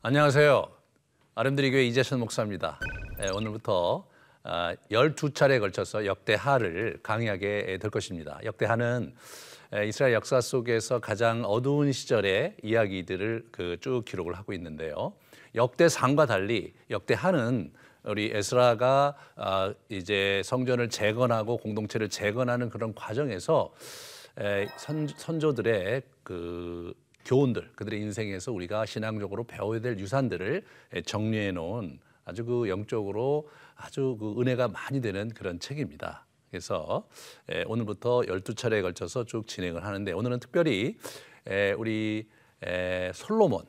안녕하세요. 아름드리 교회 이재천 목사입니다. 네, 오늘부터 아, 12차례에 걸쳐서 역대하를 강의하게 될 것입니다. 역대하는 이스라엘 역사 속에서 가장 어두운 시절의 이야기들을 그 쭉 기록을 하고 있는데요. 역대상과 달리 역대하는 우리 에스라가 아, 이제 성전을 재건하고 공동체를 재건하는 그런 과정에서 선, 선조들의 그 교훈들, 그들의 인생에서 우리가 신앙적으로 배워야 될 유산들을 정리해 놓은 아주 그 영적으로 아주 그 은혜가 많이 되는 그런 책입니다. 그래서 오늘부터 12차례에 걸쳐서 쭉 진행을 하는데 오늘은 특별히 우리 솔로몬,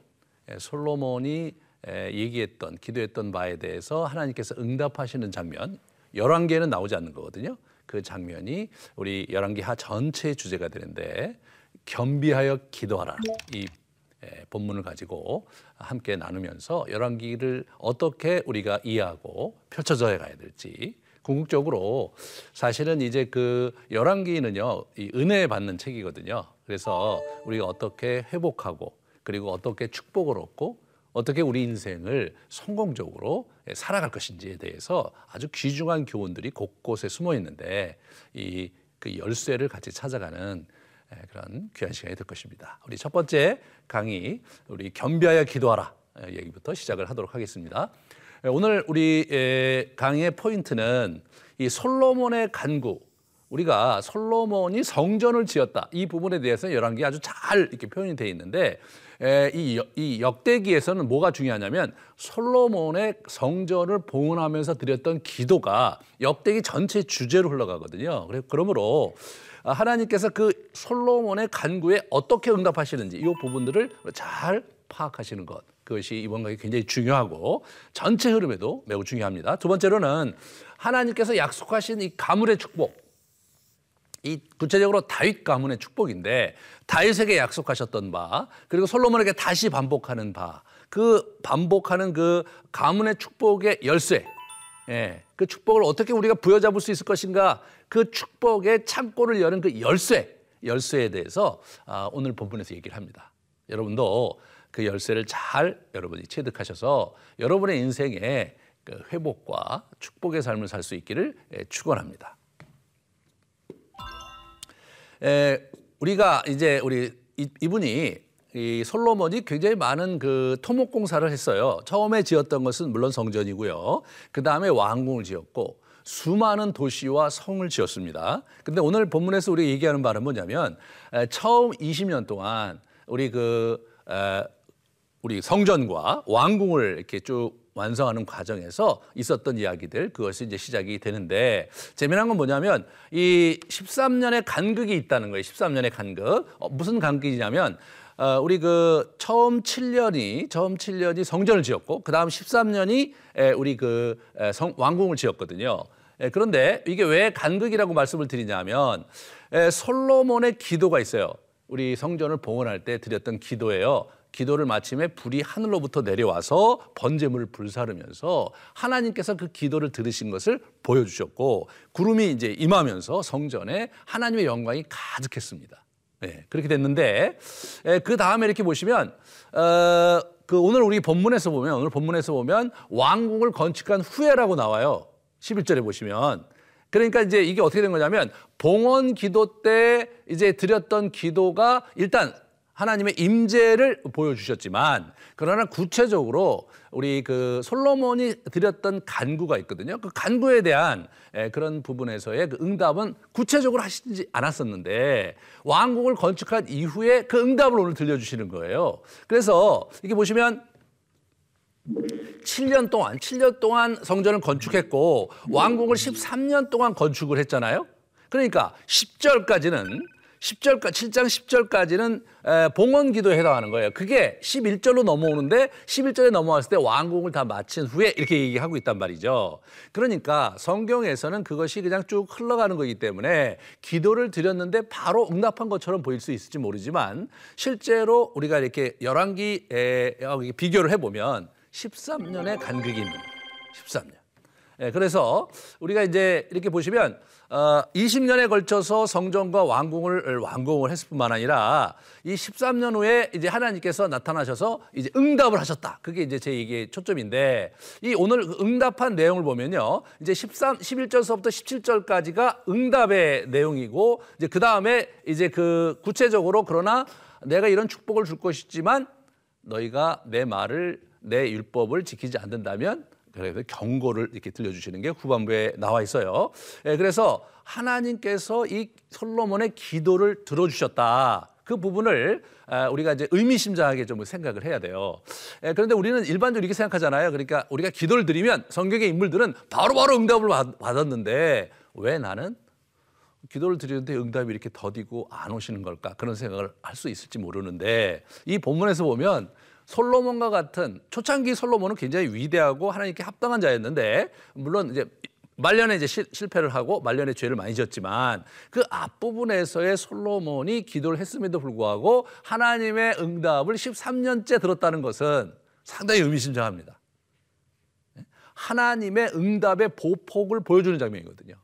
솔로몬이 얘기했던 기도했던 바에 대해서 하나님께서 응답하시는 장면 열왕기에는 나오지 않는 거거든요. 그 장면이 우리 열왕기 하 전체의 주제가 되는데 겸비하여 기도하라 이 본문을 가지고 함께 나누면서 열왕기를 어떻게 우리가 이해하고 펼쳐져 가야 될지 궁극적으로 사실은 이제 그 열왕기는요 이 은혜 받는 책이거든요. 그래서 우리가 어떻게 회복하고 그리고 어떻게 축복을 얻고 어떻게 우리 인생을 성공적으로 살아갈 것인지에 대해서 아주 귀중한 교훈들이 곳곳에 숨어 있는데 이 그 열쇠를 같이 찾아가는 그런 귀한 시간이 될 것입니다. 우리 첫 번째 강의 우리 겸비하여 기도하라 얘기부터 시작을 하도록 하겠습니다. 오늘 우리 강의의 포인트는 이 솔로몬의 간구 우리가 솔로몬이 성전을 지었다 이 부분에 대해서 열왕기 아주 잘 이렇게 표현이 되어 있는데 이, 이 역대기에서는 뭐가 중요하냐면 솔로몬의 성전을 봉헌하면서 드렸던 기도가 역대기 전체 주제로 흘러가거든요. 그러므로 하나님께서 그 솔로몬의 간구에 어떻게 응답하시는지 이 부분들을 잘 파악하시는 것. 그것이 이번 강의 굉장히 중요하고 전체 흐름에도 매우 중요합니다. 두 번째로는 하나님께서 약속하신 이 가물의 축복. 이 구체적으로 다윗 가문의 축복인데 다윗에게 약속하셨던 바 그리고 솔로몬에게 다시 반복하는 바 그 반복하는 그 가문의 축복의 열쇠 예, 그 축복을 어떻게 우리가 부여잡을 수 있을 것인가 그 축복의 창고를 여는 그 열쇠 열쇠에 대해서 아, 오늘 본문에서 얘기를 합니다 여러분도 그 열쇠를 잘 여러분이 체득하셔서 여러분의 인생에 그 회복과 축복의 삶을 살 수 있기를 예, 축원합니다. 에, 우리가 이제 우리 이분이 이 솔로몬이 굉장히 많은 그 토목 공사를 했어요. 처음에 지었던 것은 물론 성전이고요. 그 다음에 왕궁을 지었고 수많은 도시와 성을 지었습니다. 근데 오늘 본문에서 우리 얘기하는 바는 뭐냐면 처음 20년 동안 우리 그 우리 성전과 왕궁을 이렇게 쭉 완성하는 과정에서 있었던 이야기들 그것이 이제 시작이 되는데 재미난 건 뭐냐면 이 13년의 간극이 있다는 거예요. 13년의 간극. 어, 무슨 간극이냐면 어, 우리 그 처음 7년이 처음 7년이 성전을 지었고 그다음 13년이 에, 우리 그 에, 성, 왕궁을 지었거든요. 에, 그런데 이게 왜 간극이라고 말씀을 드리냐면 에, 솔로몬의 기도가 있어요. 우리 성전을 봉헌할 때 드렸던 기도예요. 기도를 마침에 불이 하늘로부터 내려와서 번제물을 불사르면서 하나님께서 그 기도를 들으신 것을 보여주셨고 구름이 이제 임하면서 성전에 하나님의 영광이 가득했습니다. 네, 그렇게 됐는데 에, 그 다음에 이렇게 보시면 어, 그 오늘 우리 본문에서 보면 오늘 본문에서 보면 왕궁을 건축한 후에라고 나와요. 11절에 보시면 그러니까 이제 이게 어떻게 된 거냐면 봉헌 기도 때 이제 드렸던 기도가 일단 하나님의 임재를 보여주셨지만 그러나 구체적으로 우리 그 솔로몬이 드렸던 간구가 있거든요. 그 간구에 대한 그런 부분에서의 그 응답은 구체적으로 하시지 않았었는데 왕궁을 건축한 이후에 그 응답을 오늘 들려주시는 거예요. 그래서 이게 보시면 7년 동안 7년 동안 성전을 건축했고 왕궁을 13년 동안 건축을 했잖아요. 그러니까 10절까지는 10절, 7장 10절까지는 봉헌 기도에 해당하는 거예요. 그게 11절로 넘어오는데 11절에 넘어왔을 때 왕궁을 다 마친 후에 이렇게 얘기하고 있단 말이죠. 그러니까 성경에서는 그것이 그냥 쭉 흘러가는 거기 때문에 기도를 드렸는데 바로 응답한 것처럼 보일 수 있을지 모르지만 실제로 우리가 이렇게 열왕기에 비교를 해 보면 13년의 간극이 있는 13년. 예, 그래서 우리가 이제 이렇게 보시면 어, 20년에 걸쳐서 성전과 왕궁을 완공을 했을 뿐만 아니라 이 13년 후에 이제 하나님께서 나타나셔서 이제 응답을 하셨다. 그게 이제 제 얘기의 초점인데 이 오늘 응답한 내용을 보면요. 이제 13, 11절서부터 17절까지가 응답의 내용이고 이제 그 다음에 이제 그 구체적으로 그러나 내가 이런 축복을 줄 것이지만 너희가 내 말을 내 율법을 지키지 않는다면 그래서 경고를 이렇게 들려주시는 게 후반부에 나와 있어요. 예, 그래서 하나님께서 이 솔로몬의 기도를 들어주셨다. 그 부분을 아, 우리가 이제 의미심장하게 좀 생각을 해야 돼요. 예, 그런데 우리는 일반적으로 이렇게 생각하잖아요. 그러니까 우리가 기도를 드리면 성경의 인물들은 바로 바로 응답을 받았는데 왜 나는 기도를 드리는데 응답이 이렇게 더디고 안 오시는 걸까? 그런 생각을 할 수 있을지 모르는데 이 본문에서 보면 솔로몬과 같은 초창기 솔로몬은 굉장히 위대하고 하나님께 합당한 자였는데 물론 이제 말년에 이제 실, 패를 하고 말년에 죄를 많이 지었지만 그 앞부분에서의 솔로몬이 기도를 했음에도 불구하고 하나님의 응답을 13년째 들었다는 것은 상당히 의미심장합니다. 하나님의 응답의 보폭을 보여주는 장면이거든요.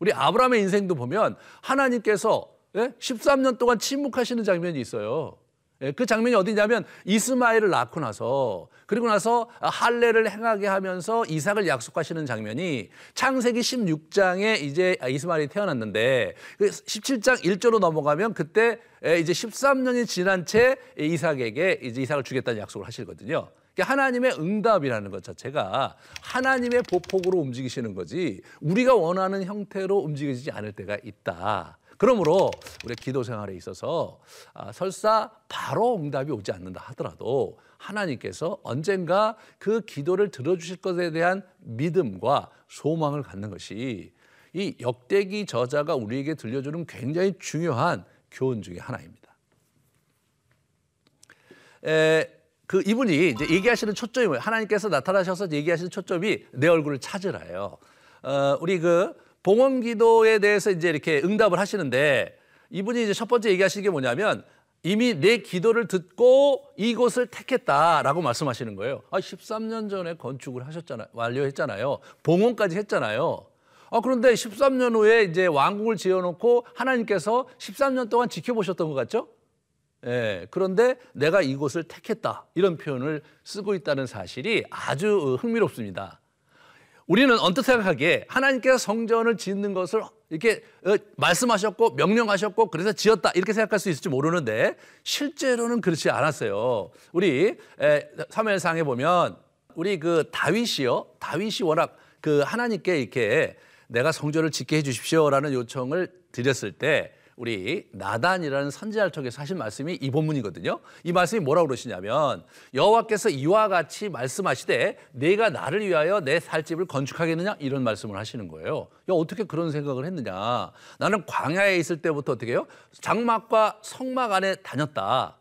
우리 아브라함의 인생도 보면 하나님께서 13년 예? 동안 침묵하시는 장면이 있어요. 예, 그 장면이 어디냐면 이스마엘을 낳고 나서 그리고 나서 할례를 행하게 하면서 이삭을 약속하시는 장면이 창세기 16장에 이제 이스마엘이 태어났는데 17장 그 1절로 넘어가면 그때 이제 13년이 지난 채 이삭에게 이제 이삭을 주겠다는 약속을 하시거든요. 그러니까 하나님의 응답이라는 것 자체가 하나님의 보폭으로 움직이시는 거지 우리가 원하는 형태로 움직이지 않을 때가 있다. 그러므로 우리 기도 생활에 있어서 아, 설사 바로 응답이 오지 않는다 하더라도 하나님께서 언젠가 그 기도를 들어주실 것에 대한 믿음과 소망을 갖는 것이 이 역대기 저자가 우리에게 들려주는 굉장히 중요한 교훈 중의 하나입니다. 에, 그 이분이 이제 얘기하시는 초점이 뭐예요? 하나님께서 나타나셔서 얘기하시는 초점이 내 얼굴을 찾으라예요. 어, 우리 그 봉헌 기도에 대해서 이제 이렇게 응답을 하시는데 이분이 이제 첫 번째 얘기하시는 게 뭐냐면 이미 내 기도를 듣고 이곳을 택했다라고 말씀하시는 거예요. 아, 13년 전에 건축을 하셨잖아요. 완료했잖아요. 봉헌까지 했잖아요. 아, 그런데 13년 후에 이제 왕궁을 지어놓고 하나님께서 13년 동안 지켜보셨던 것 같죠? 예, 그런데 내가 이곳을 택했다. 이런 표현을 쓰고 있다는 사실이 아주 흥미롭습니다. 우리는 언뜻 생각하기에 하나님께서 성전을 짓는 것을 이렇게 어, 말씀하셨고 명령하셨고 그래서 지었다 이렇게 생각할 수 있을지 모르는데 실제로는 그렇지 않았어요. 우리 사무엘상에 보면 우리 그 다윗이요. 다윗이 워낙 그 하나님께 이렇게 내가 성전을 짓게 해 주십시오라는 요청을 드렸을 때 우리 나단이라는 선지자를 통해서 하신 말씀이 이 본문이거든요. 이 말씀이 뭐라고 그러시냐면 여호와께서 이와 같이 말씀하시되 내가 나를 위하여 내 살집을 건축하겠느냐 이런 말씀을 하시는 거예요. 야, 어떻게 그런 생각을 했느냐? 나는 광야에 있을 때부터 어떻게 해요? 장막과 성막 안에 다녔다.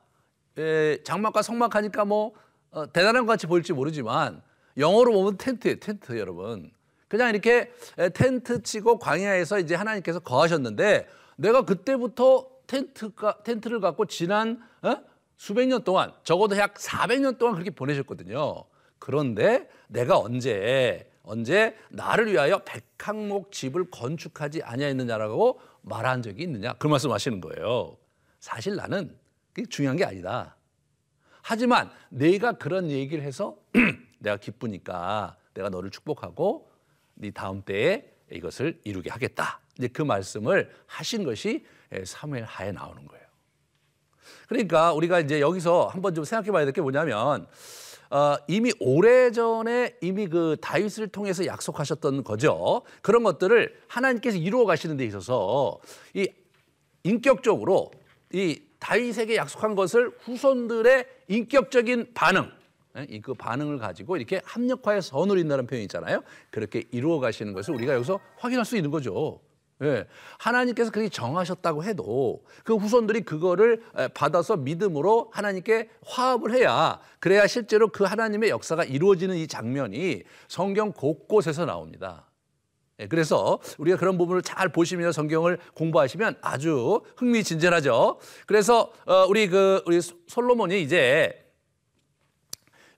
에, 장막과 성막 하니까 뭐 어, 대단한 것 같이 보일지 모르지만 영어로 보면 텐트예요, 텐트 여러분. 그냥 이렇게 텐트 치고 광야에서 이제 하나님께서 거하셨는데 내가 그때부터 텐트가, 텐트를 갖고 지난 어? 수백 년 동안 적어도 약 400년 동안 그렇게 보내셨거든요. 그런데 내가 언제 언제 나를 위하여 백항목 집을 건축하지 아니하였느냐라고 말한 적이 있느냐 그 말씀하시는 거예요. 사실 나는 그게 중요한 게 아니다. 하지만 내가 그런 얘기를 해서 내가 기쁘니까 내가 너를 축복하고 네 다음 때에 이것을 이루게 하겠다. 이제 그 말씀을 하신 것이 사무엘 하에 나오는 거예요. 그러니까 우리가 이제 여기서 한번 좀 생각해 봐야 될 게 뭐냐면 어, 이미 오래전에 이미 그 다윗을 통해서 약속하셨던 거죠. 그런 것들을 하나님께서 이루어 가시는 데 있어서 이 인격적으로 이 다윗에게 약속한 것을 후손들의 인격적인 반응 예, 그 반응을 가지고 이렇게 합력화해서 인다는 표현이 있잖아요. 그렇게 이루어 가시는 것을 우리가 여기서 확인할 수 있는 거죠. 예. 하나님께서 그렇게 정하셨다고 해도 그 후손들이 그거를 받아서 믿음으로 하나님께 화합을 해야 그래야 실제로 그 하나님의 역사가 이루어지는 이 장면이 성경 곳곳에서 나옵니다. 예, 그래서 우리가 그런 부분을 잘 보시면서 성경을 공부하시면 아주 흥미진진하죠. 그래서 어, 우리 그 우리 솔로몬이 이제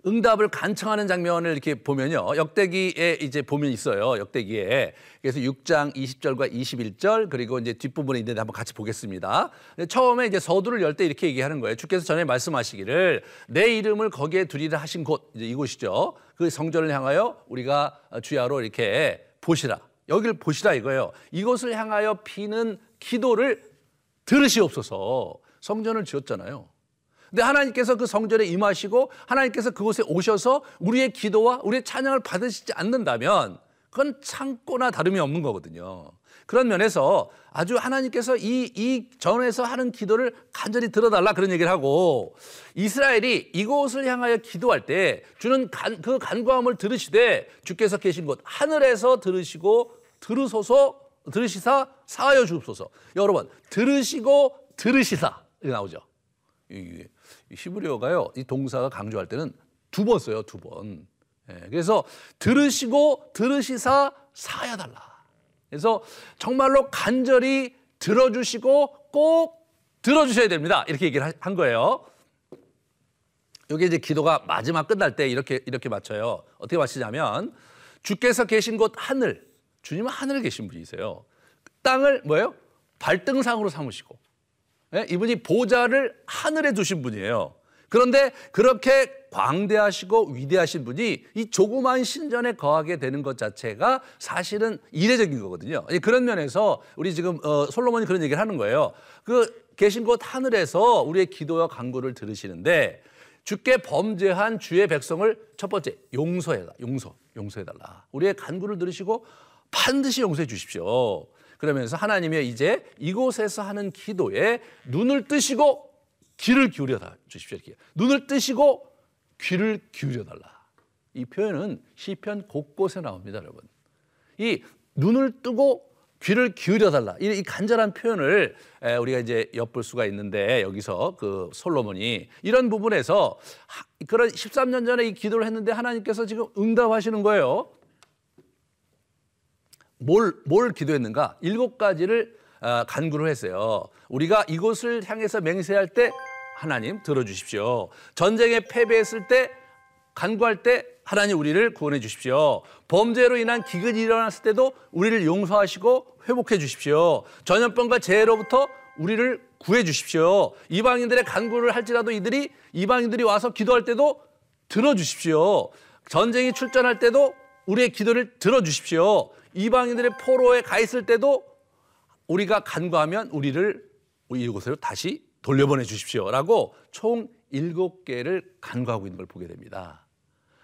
응답을 간청하는 장면을 이렇게 보면요. 역대기에 이제 보면 있어요. 역대기에. 그래서 6장 20절과 21절 그리고 이제 뒷부분에 있는데 한번 같이 보겠습니다. 처음에 이제 서두를 열 때 이렇게 얘기하는 거예요. 주께서 전에 말씀하시기를 내 이름을 거기에 두리라 하신 곳 이제 이곳이죠. 그 성전을 향하여 우리가 주야로 이렇게 보시라. 여기를 보시라 이거예요. 이곳을 향하여 피는 기도를 들으시옵소서. 성전을 지었잖아요. 근데 하나님께서 그 성전에 임하시고 하나님께서 그곳에 오셔서 우리의 기도와 우리의 찬양을 받으시지 않는다면 그건 창고나 다름이 없는 거거든요. 그런 면에서 아주 하나님께서 이, 이 전에서 하는 기도를 간절히 들어달라 그런 얘기를 하고 이스라엘이 이곳을 향하여 기도할 때 주는 간, 그 간구함을 들으시되 주께서 계신 곳 하늘에서 들으시고 들으소서 들으시사 사하여 주옵소서. 여러분 들으시고 들으시사 이게 나오죠. 이 히브리어가요. 이 동사가 강조할 때는 두 번 써요. 두 번. 예, 그래서 들으시고 들으시사 사야 달라. 그래서 정말로 간절히 들어주시고 꼭 들어주셔야 됩니다. 이렇게 얘기를 한 거예요. 이게 이제 기도가 마지막 끝날 때 이렇게 이렇게 맞춰요. 어떻게 맞히냐면 주께서 계신 곳 하늘, 주님은 하늘에 계신 분이세요. 땅을 뭐예요? 발등상으로 삼으시고 예? 이분이 보좌를 하늘에 두신 분이에요. 그런데 그렇게 광대하시고 위대하신 분이 이 조그만 신전에 거하게 되는 것 자체가 사실은 이례적인 거거든요. 그런 면에서 우리 지금 어, 솔로몬이 그런 얘기를 하는 거예요. 그 계신 곳 하늘에서 우리의 기도와 간구를 들으시는데 주께 범죄한 주의 백성을 첫 번째 용서해라. 용서. 용서해달라. 우리의 간구를 들으시고 반드시 용서해 주십시오. 그러면서 하나님의 이제 이곳에서 하는 기도에 눈을 뜨시고 귀를 기울여 주십시오. 이렇게. 눈을 뜨시고 귀를 기울여 달라. 이 표현은 시편 곳곳에 나옵니다, 여러분. 이 눈을 뜨고 귀를 기울여 달라. 이 간절한 표현을 우리가 이제 엿볼 수가 있는데 여기서 그 솔로몬이 이런 부분에서 그런 13년 전에 이 기도를 했는데 하나님께서 지금 응답하시는 거예요. 뭘, 뭘 기도했는가? 일곱 가지를 어, 간구를 했어요. 우리가 이곳을 향해서 맹세할 때 하나님 들어주십시오. 전쟁에 패배했을 때 간구할 때 하나님 우리를 구원해 주십시오. 범죄로 인한 기근이 일어났을 때도 우리를 용서하시고 회복해 주십시오. 전염병과 재해로부터 우리를 구해 주십시오. 이방인들의 간구를 할지라도 이들이 이방인들이 와서 기도할 때도 들어 주십시오. 전쟁이 출전할 때도 우리의 기도를 들어 주십시오. 이방인들의 포로에 가 있을 때도 우리가 간구하면 우리를 이곳으로 다시 돌려보내 주십시오라고 총 일곱 개를 간구하고 있는 걸 보게 됩니다.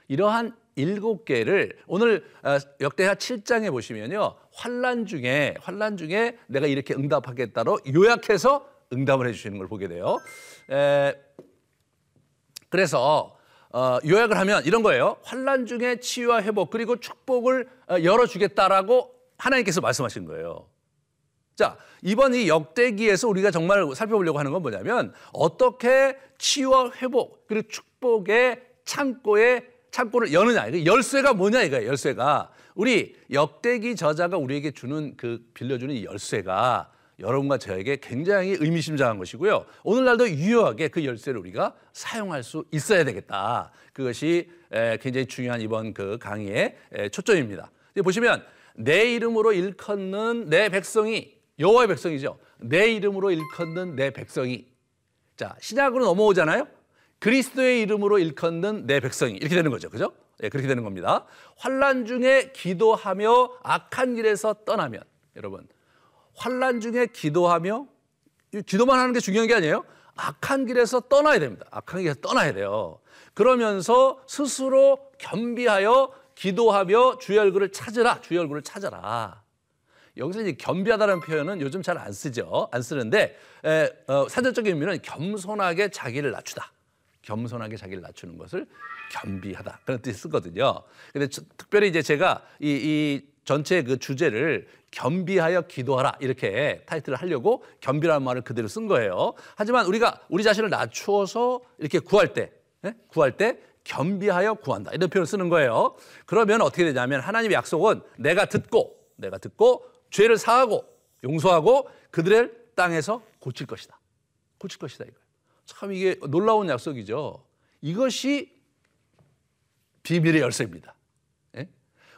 이러한 일곱 개를 오늘 어, 역대하 7장에 보시면요. 환란 중에 환란 중에 내가 이렇게 응답하겠다로 요약해서 응답을 해 주시는 걸 보게 돼요. 에, 그래서 어, 요약을 하면 이런 거예요. 환란 중에 치유와 회복 그리고 축복을 어, 열어주겠다라고 하나님께서 말씀하신 거예요. 자 이번 이 역대기에서 우리가 정말 살펴보려고 하는 건 뭐냐면 어떻게 치유와 회복 그리고 축복의 창고에 창고를 여느냐 이거 열쇠가 뭐냐 이거예요. 열쇠가 우리 역대기 저자가 우리에게 주는 그 빌려주는 이 열쇠가 여러분과 저에게 굉장히 의미심장한 것이고요. 오늘날도 유효하게 그 열쇠를 우리가 사용할 수 있어야 되겠다. 그것이 굉장히 중요한 이번 그 강의의 초점입니다. 보시면 내 이름으로 일컫는 내 백성이 여호와의 백성이죠. 내 이름으로 일컫는 내 백성이 자 신약으로 넘어오잖아요. 그리스도의 이름으로 일컫는 내 백성이 이렇게 되는 거죠. 그죠? 네, 그렇게 되는 겁니다. 환란 중에 기도하며 악한 길에서 떠나면 여러분 환란 중에 기도하며 기도만 하는 게 중요한 게 아니에요. 악한 길에서 떠나야 됩니다. 악한 길에서 떠나야 돼요. 그러면서 스스로 겸비하여 기도하며 주의 얼굴을 찾으라. 주의 얼굴을 찾아라. 여기서 이제 겸비하다는 표현은 요즘 잘 안 쓰죠. 안 쓰는데 에, 어, 사전적인 의미는 겸손하게 자기를 낮추다. 겸손하게 자기를 낮추는 것을 겸비하다 그런 뜻이 쓰거든요. 근데 특별히 이제 제가 이, 이 전체 그 주제를 겸비하여 기도하라 이렇게 타이틀을 하려고 겸비라는 말을 그대로 쓴 거예요. 하지만 우리가 우리 자신을 낮추어서 이렇게 구할 때, 네? 구할 때 겸비하여 구한다 이런 표현을 쓰는 거예요. 그러면 어떻게 되냐면 하나님의 약속은 내가 듣고 내가 듣고 죄를 사하고 용서하고 그들의 땅에서 고칠 것이다. 고칠 것이다 이거예요. 참 이게 놀라운 약속이죠. 이것이 비밀의 열쇠입니다. 예?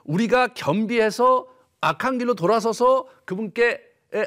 우리가 겸비해서 악한 길로 돌아서서 그분께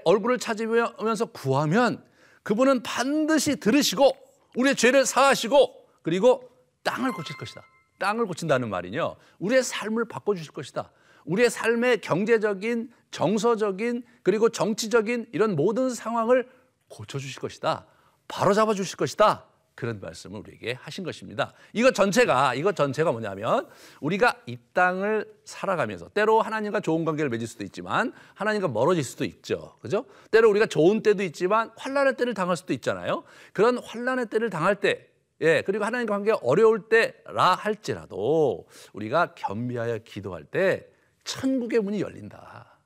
얼굴을 찾으면서 구하면 그분은 반드시 들으시고 우리의 죄를 사하시고 그리고 땅을 고칠 것이다. 땅을 고친다는 말이요. 우리의 삶을 바꿔주실 것이다. 우리의 삶의 경제적인, 정서적인, 그리고 정치적인 이런 모든 상황을 고쳐주실 것이다. 바로 잡아 주실 것이다. 그런 말씀을 우리에게 하신 것입니다. 이것 전체가 이것 전체가 뭐냐면 우리가 이 땅을 살아가면서 때로 하나님과 좋은 관계를 맺을 수도 있지만 하나님과 멀어질 수도 있죠. 그죠? 때로 우리가 좋은 때도 있지만 환란의 때를 당할 수도 있잖아요. 그런 환란의 때를 당할 때 예, 그리고 하나님과 관계가 어려울 때라 할지라도 우리가 겸비하여 기도할 때 천국의 문이 열린다.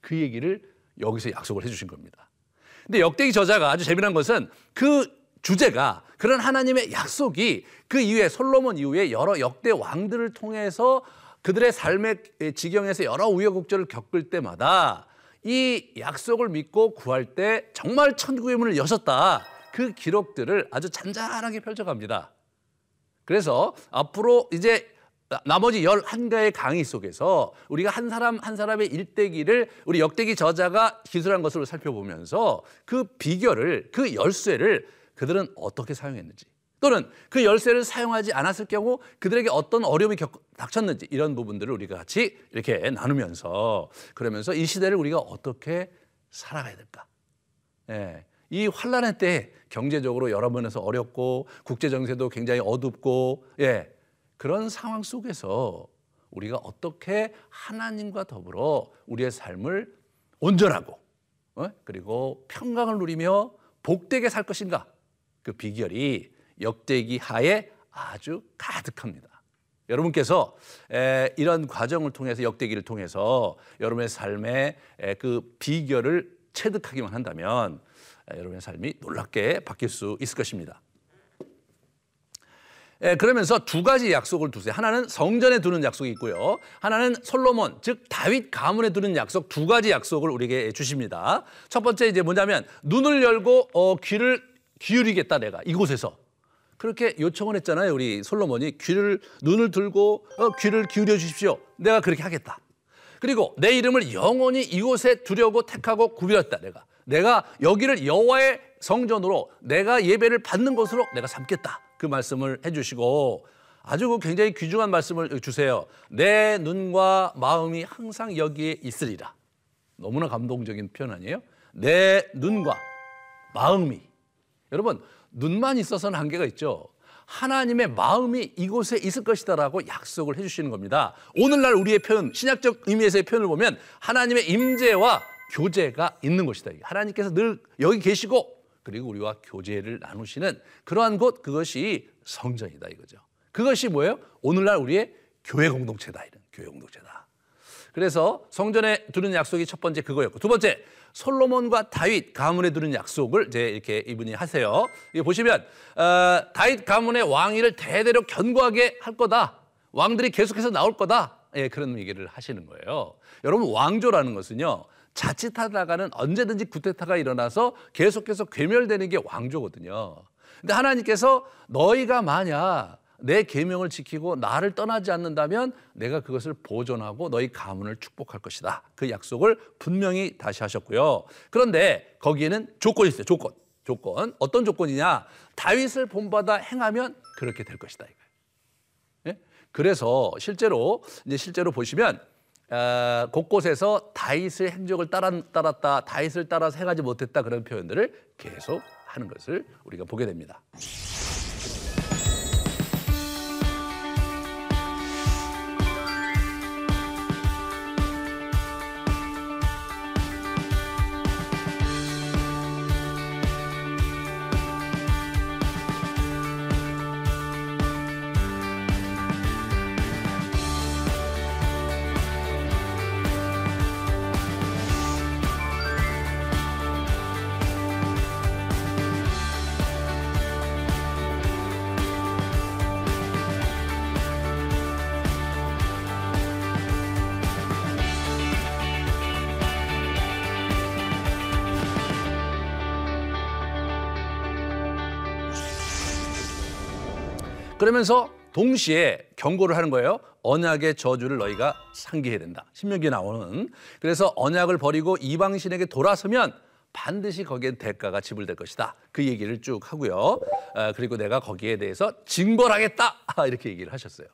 그 얘기를 여기서 약속을 해 주신 겁니다. 근데 역대기 저자가 아주 재미난 것은 그 주제가 그런 하나님의 약속이 그 이후에 솔로몬 이후에 여러 역대 왕들을 통해서 그들의 삶의 지경에서 여러 우여곡절을 겪을 때마다 이 약속을 믿고 구할 때 정말 천국의 문을 여셨다. 그 기록들을 아주 잔잔하게 펼쳐갑니다. 그래서 앞으로 이제 나머지 열한가의 강의 속에서 우리가 한 사람 한 사람의 일대기를 우리 역대기 저자가 기술한 것으로 살펴보면서 그 비결을 그 열쇠를 그들은 어떻게 사용했는지 또는 그 열쇠를 사용하지 않았을 경우 그들에게 어떤 어려움이 겪, 닥쳤는지 이런 부분들을 우리가 같이 이렇게 나누면서 그러면서 이 시대를 우리가 어떻게 살아가야 될까? 예, 이 환란의 때 경제적으로 여러 면에서 어렵고 국제 정세도 굉장히 어둡고 예, 그런 상황 속에서 우리가 어떻게 하나님과 더불어 우리의 삶을 온전하고 어? 그리고 평강을 누리며 복되게 살 것인가 그 비결이 역대기 하에 아주 가득합니다. 여러분께서 이런 과정을 통해서 역대기를 통해서 여러분의 삶의 그 비결을 체득하기만 한다면 여러분의 삶이 놀랍게 바뀔 수 있을 것입니다. 그러면서 두 가지 약속을 두세요. 하나는 성전에 두는 약속이 있고요. 하나는 솔로몬, 즉 다윗 가문에 두는 약속 두 가지 약속을 우리에게 주십니다. 첫 번째 이제 뭐냐면 눈을 열고 어, 귀를 기울이겠다 내가 이곳에서 그렇게 요청을 했잖아요. 우리 솔로몬이 귀를 눈을 들고 어, 귀를 기울여 주십시오. 내가 그렇게 하겠다. 그리고 내 이름을 영원히 이곳에 두려고 택하고 구별했다. 내가 내가 여기를 여호와의 성전으로 내가 예배를 받는 것으로 내가 삼겠다. 그 말씀을 해 주시고 아주 그 굉장히 귀중한 말씀을 주세요. 내 눈과 마음이 항상 여기에 있으리라. 너무나 감동적인 표현 아니에요? 내 눈과 마음이 여러분 눈만 있어서는 한계가 있죠. 하나님의 마음이 이곳에 있을 것이다라고 약속을 해주시는 겁니다. 오늘날 우리의 표현, 신약적 의미에서의 표현을 보면 하나님의 임재와 교제가 있는 것이다. 하나님께서 늘 여기 계시고 그리고 우리와 교제를 나누시는 그러한 곳 그것이 성전이다 이거죠. 그것이 뭐예요? 오늘날 우리의 교회 공동체다 이런 교회 공동체다. 그래서 성전에 두는 약속이 첫 번째 그거였고 두 번째 솔로몬과 다윗 가문에 두는 약속을 이제 이렇게 이분이 하세요. 이 보시면 어, 다윗 가문의 왕위를 대대로 견고하게 할 거다. 왕들이 계속해서 나올 거다. 예, 그런 얘기를 하시는 거예요. 여러분 왕조라는 것은요. 자칫하다가는 언제든지 구테타가 일어나서 계속해서 괴멸되는 게 왕조거든요. 근데 하나님께서 너희가 만약 내 계명을 지키고 나를 떠나지 않는다면 내가 그것을 보존하고 너희 가문을 축복할 것이다. 그 약속을 분명히 다시 하셨고요. 그런데 거기에는 조건이 있어요. 조건. 조건. 어떤 조건이냐? 다윗을 본받아 행하면 그렇게 될 것이다 이거예요. 예? 그래서 실제로 이제 실제로 보시면 어, 곳곳에서 다윗의 행적을 따라, 따랐다, 다윗을 따라서 행하지 못했다 그런 표현들을 계속 하는 것을 우리가 보게 됩니다. 그러면서 동시에 경고를 하는 거예요. 언약의 저주를 너희가 상기해야 된다. 신명기에 나오는. 그래서 언약을 버리고 이방신에게 돌아서면 반드시 거기엔 대가가 지불될 것이다. 그 얘기를 쭉 하고요. 아, 그리고 내가 거기에 대해서 징벌하겠다. 이렇게 얘기를 하셨어요.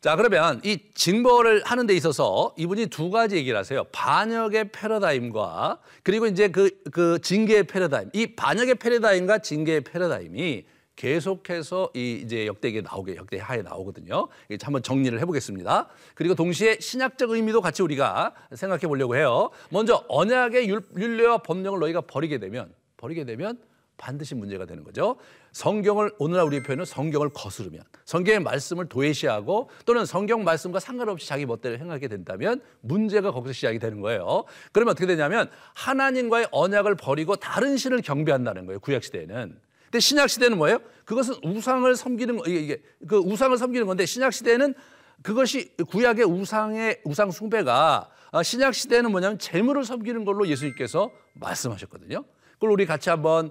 자, 그러면 이 징벌을 하는 데 있어서 이분이 두 가지 얘기를 하세요. 반역의 패러다임과 그리고 이제 그, 그 징계의 패러다임. 이 반역의 패러다임과 징계의 패러다임이 계속해서 이 이제 역대기에 나오게 역대 하에 나오거든요. 이제 한번 정리를 해보겠습니다. 그리고 동시에 신약적 의미도 같이 우리가 생각해 보려고 해요. 먼저 언약의 율례와 법령을 너희가 버리게 되면 버리게 되면 반드시 문제가 되는 거죠. 성경을 오늘날 우리 표현은 성경을 거스르면 성경의 말씀을 도외시하고 또는 성경 말씀과 상관없이 자기 멋대로 행하게 된다면 문제가 거기서 시작이 되는 거예요. 그러면 어떻게 되냐면 하나님과의 언약을 버리고 다른 신을 경배한다는 거예요. 구약 시대에는. 근데 신약 시대는 뭐예요? 그것은 우상을 섬기는 거 이게 그 우상을 섬기는 건데 신약 시대는 그것이 구약의 우상의 우상 숭배가 아, 신약 시대는 뭐냐면 재물을 섬기는 걸로 예수님께서 말씀하셨거든요. 그걸 우리 같이 한번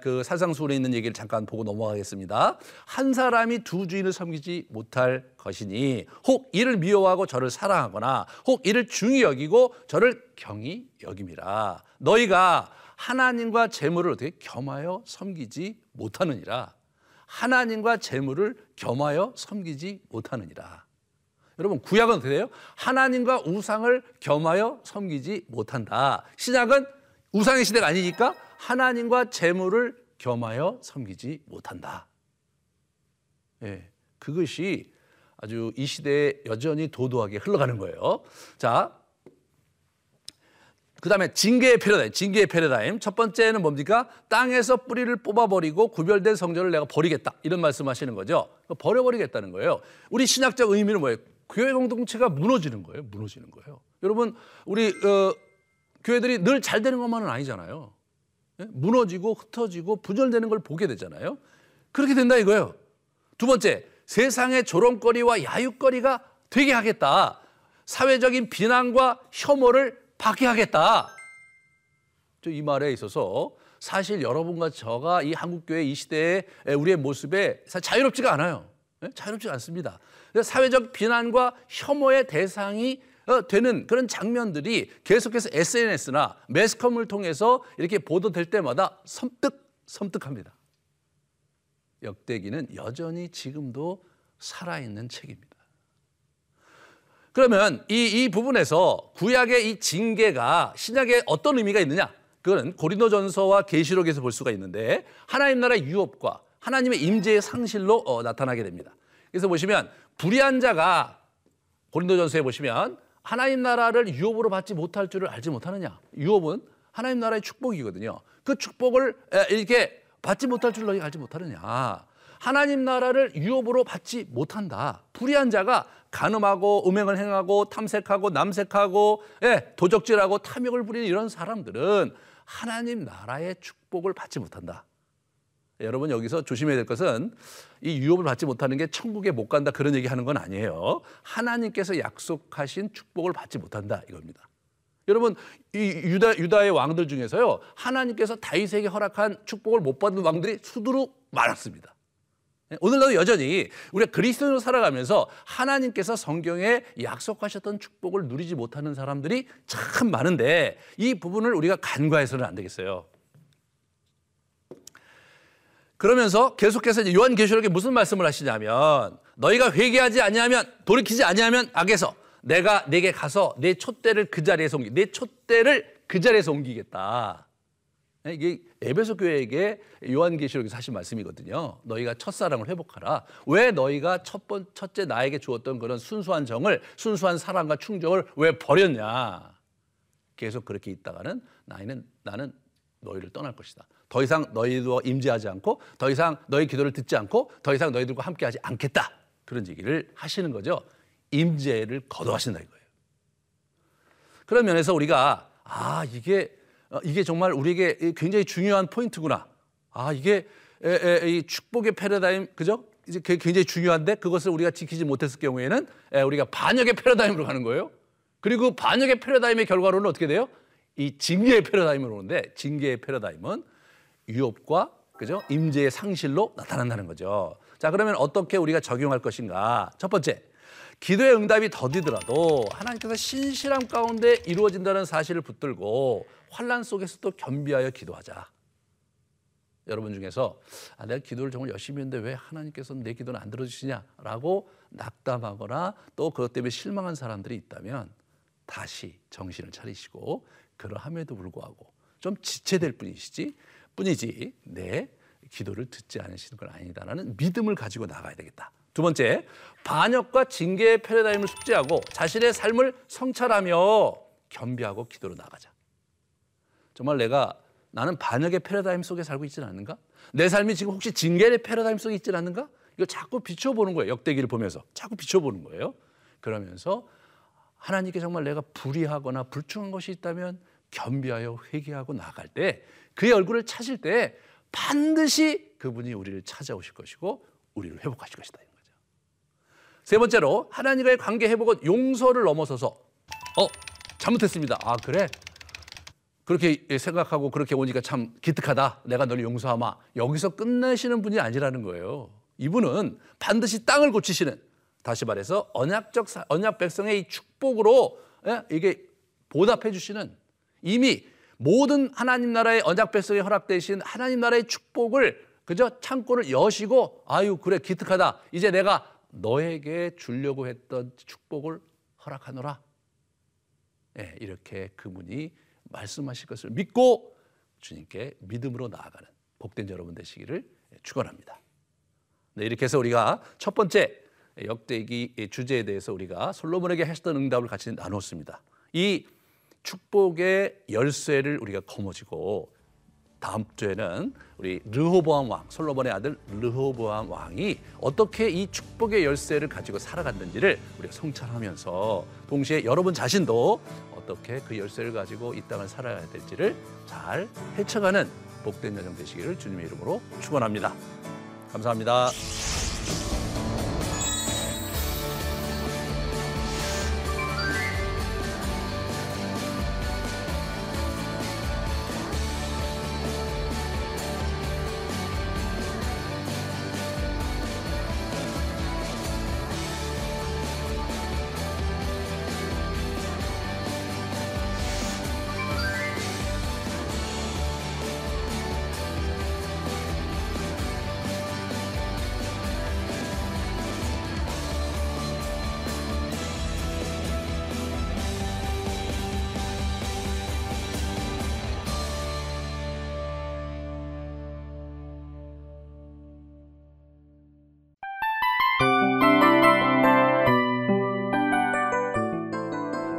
그 사상수에 있는 얘기를 잠깐 보고 넘어가겠습니다. 한 사람이 두 주인을 섬기지 못할 것이니 혹 이를 미워하고 저를 사랑하거나 혹 이를 중히 여기고 저를 경히 여김이라. 너희가 하나님과 재물을 어떻게 겸하여 섬기지 못하느니라. 하나님과 재물을 겸하여 섬기지 못하느니라. 여러분 구약은 어떻게 돼요? 하나님과 우상을 겸하여 섬기지 못한다. 신약은 우상의 시대가 아니니까 하나님과 재물을 겸하여 섬기지 못한다. 예, 그것이 아주 이 시대에 여전히 도도하게 흘러가는 거예요. 자, 그 다음에 징계의 패러다임, 징계의 패러다임. 첫 번째는 뭡니까? 땅에서 뿌리를 뽑아버리고 구별된 성전을 내가 버리겠다. 이런 말씀 하시는 거죠. 버려버리겠다는 거예요. 우리 신학적 의미는 뭐예요? 교회 공동체가 무너지는 거예요. 무너지는 거예요. 여러분, 우리, 어, 교회들이 늘 잘 되는 것만은 아니잖아요. 예? 무너지고 흩어지고 부절되는 걸 보게 되잖아요. 그렇게 된다 이거예요. 두 번째, 세상의 조롱거리와 야유거리가 되게 하겠다. 사회적인 비난과 혐오를 받게 하겠다. 이 말에 있어서 사실 여러분과 저가 이 한국교회 이 시대의 우리의 모습에 자유롭지가 않아요. 예? 자유롭지 않습니다. 사회적 비난과 혐오의 대상이 어, 되는 그런 장면들이 계속해서 SNS나 매스컴을 통해서 이렇게 보도될 때마다 섬뜩 섬뜩합니다. 역대기는 여전히 지금도 살아있는 책입니다. 그러면 이, 이 부분에서 구약의 이 징계가 신약에 어떤 의미가 있느냐? 그건 고린도전서와 계시록에서 볼 수가 있는데 하나님 나라의 유업과 하나님의 임재의 상실로 어, 나타나게 됩니다. 그래서 보시면 불의한 자가 고린도전서에 보시면 하나님 나라를 유업으로 받지 못할 줄을 알지 못하느냐? 유업은 하나님 나라의 축복이거든요. 그 축복을 이렇게 받지 못할 줄 너희가 알지 못하느냐? 하나님 나라를 유업으로 받지 못한다. 불의한 자가 간음하고 음행을 행하고 탐색하고 남색하고 예, 도적질하고 탐욕을 부리는 이런 사람들은 하나님 나라의 축복을 받지 못한다. 여러분 여기서 조심해야 될 것은 이 유업을 받지 못하는 게 천국에 못 간다 그런 얘기 하는 건 아니에요. 하나님께서 약속하신 축복을 받지 못한다 이겁니다. 여러분 이 유다 유다의 왕들 중에서요 하나님께서 다윗에게 허락한 축복을 못 받은 왕들이 수두룩 많았습니다. 오늘날도 여전히 우리가 그리스도로 살아가면서 하나님께서 성경에 약속하셨던 축복을 누리지 못하는 사람들이 참 많은데 이 부분을 우리가 간과해서는 안 되겠어요. 그러면서 계속해서 요한계시록에 무슨 말씀을 하시냐면 너희가 회개하지 아니하면 돌이키지 아니하면 악에서 내가 내게 가서 내 촛대를 그 자리에서 옮기 내 촛대를 그 자리에서 옮기겠다. 이게 에베소 교회에게 요한계시록에서 하신 말씀이거든요. 너희가 첫사랑을 회복하라. 왜 너희가 첫 번, 첫째 나에게 주었던 그런 순수한 정을, 순수한 사랑과 충정을 왜 버렸냐. 계속 그렇게 있다가는 나는, 나는 너희를 떠날 것이다. 더 이상 너희도 임재하지 않고 더 이상 너희 기도를 듣지 않고 더 이상 너희들과 함께하지 않겠다. 그런 얘기를 하시는 거죠. 임재를 거둬하신다 이거예요. 그런 면에서 우리가 아 이게 어, 이게 정말 우리에게 굉장히 중요한 포인트구나. 아 이게 에, 에, 이 축복의 패러다임 그죠? 이제 굉장히 중요한데 그것을 우리가 지키지 못했을 경우에는 에, 우리가 반역의 패러다임으로 가는 거예요. 그리고 반역의 패러다임의 결과로는 어떻게 돼요? 이 징계의 패러다임으로 오는데 징계의 패러다임은 유업과 그죠? 임재의 상실로 나타난다는 거죠. 자, 그러면 어떻게 우리가 적용할 것인가? 첫 번째, 기도의 응답이 더디더라도 하나님께서 신실함 가운데 이루어진다는 사실을 붙들고 환란 속에서도 겸비하여 기도하자. 여러분 중에서 아, 내가 기도를 정말 열심히 했는데 왜 하나님께서 내 기도는 안 들어주시냐라고 낙담하거나 또 그것 때문에 실망한 사람들이 있다면 다시 정신을 차리시고 그러함에도 불구하고 좀 지체될 뿐이시지 뿐이지 내 기도를 듣지 않으시는 건 아니다라는 믿음을 가지고 나가야 되겠다. 두 번째, 반역과 징계의 패러다임을 숙지하고 자신의 삶을 성찰하며 겸비하고 기도로 나가자. 정말 내가 나는 반역의 패러다임 속에 살고 있지는 않는가? 내 삶이 지금 혹시 징계의 패러다임 속에 있지는 않는가? 이거 자꾸 비춰보는 거예요. 역대기를 보면서 자꾸 비춰보는 거예요. 그러면서 하나님께 정말 내가 불의하거나 불충한 것이 있다면 겸비하여 회개하고 나갈 때 그의 얼굴을 찾을 때 반드시 그분이 우리를 찾아오실 것이고 우리를 회복하실 것이다 이런 거죠. 세 번째로 하나님과의 관계 회복은 용서를 넘어서서 어 잘못했습니다. 아 그래 그렇게 생각하고 그렇게 오니까 참 기특하다. 내가 널 용서하마. 여기서 끝내시는 분이 아니라는 거예요. 이분은 반드시 땅을 고치시는 다시 말해서 언약적 언약 백성의 이 축복으로 예? 이게 보답해 주시는 이미 모든 하나님 나라의 언약 백성에 허락되신 하나님 나라의 축복을 그저 창고를 여시고 아유 그래 기특하다. 이제 내가 너에게 주려고 했던 축복을 허락하노라. 예, 이렇게 그분이 말씀하실 것을 믿고 주님께 믿음으로 나아가는 복된 여러분 되시기를 축원합니다. 네, 이렇게 해서 우리가 첫 번째 역대기 주제에 대해서 우리가 솔로몬에게 하셨던 응답을 같이 나눴습니다. 이 축복의 열쇠를 우리가 거머쥐고 다음 주에는 우리 르호보암 왕, 솔로몬의 아들 르호보암 왕이 어떻게 이 축복의 열쇠를 가지고 살아갔는지를 우리가 성찰하면서 동시에 여러분 자신도 어떻게 그 열쇠를 가지고 이 땅을 살아야 될지를 잘 헤쳐가는 복된 여정 되시기를 주님의 이름으로 축원합니다. 감사합니다.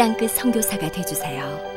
땅끝 성교사가 되주세요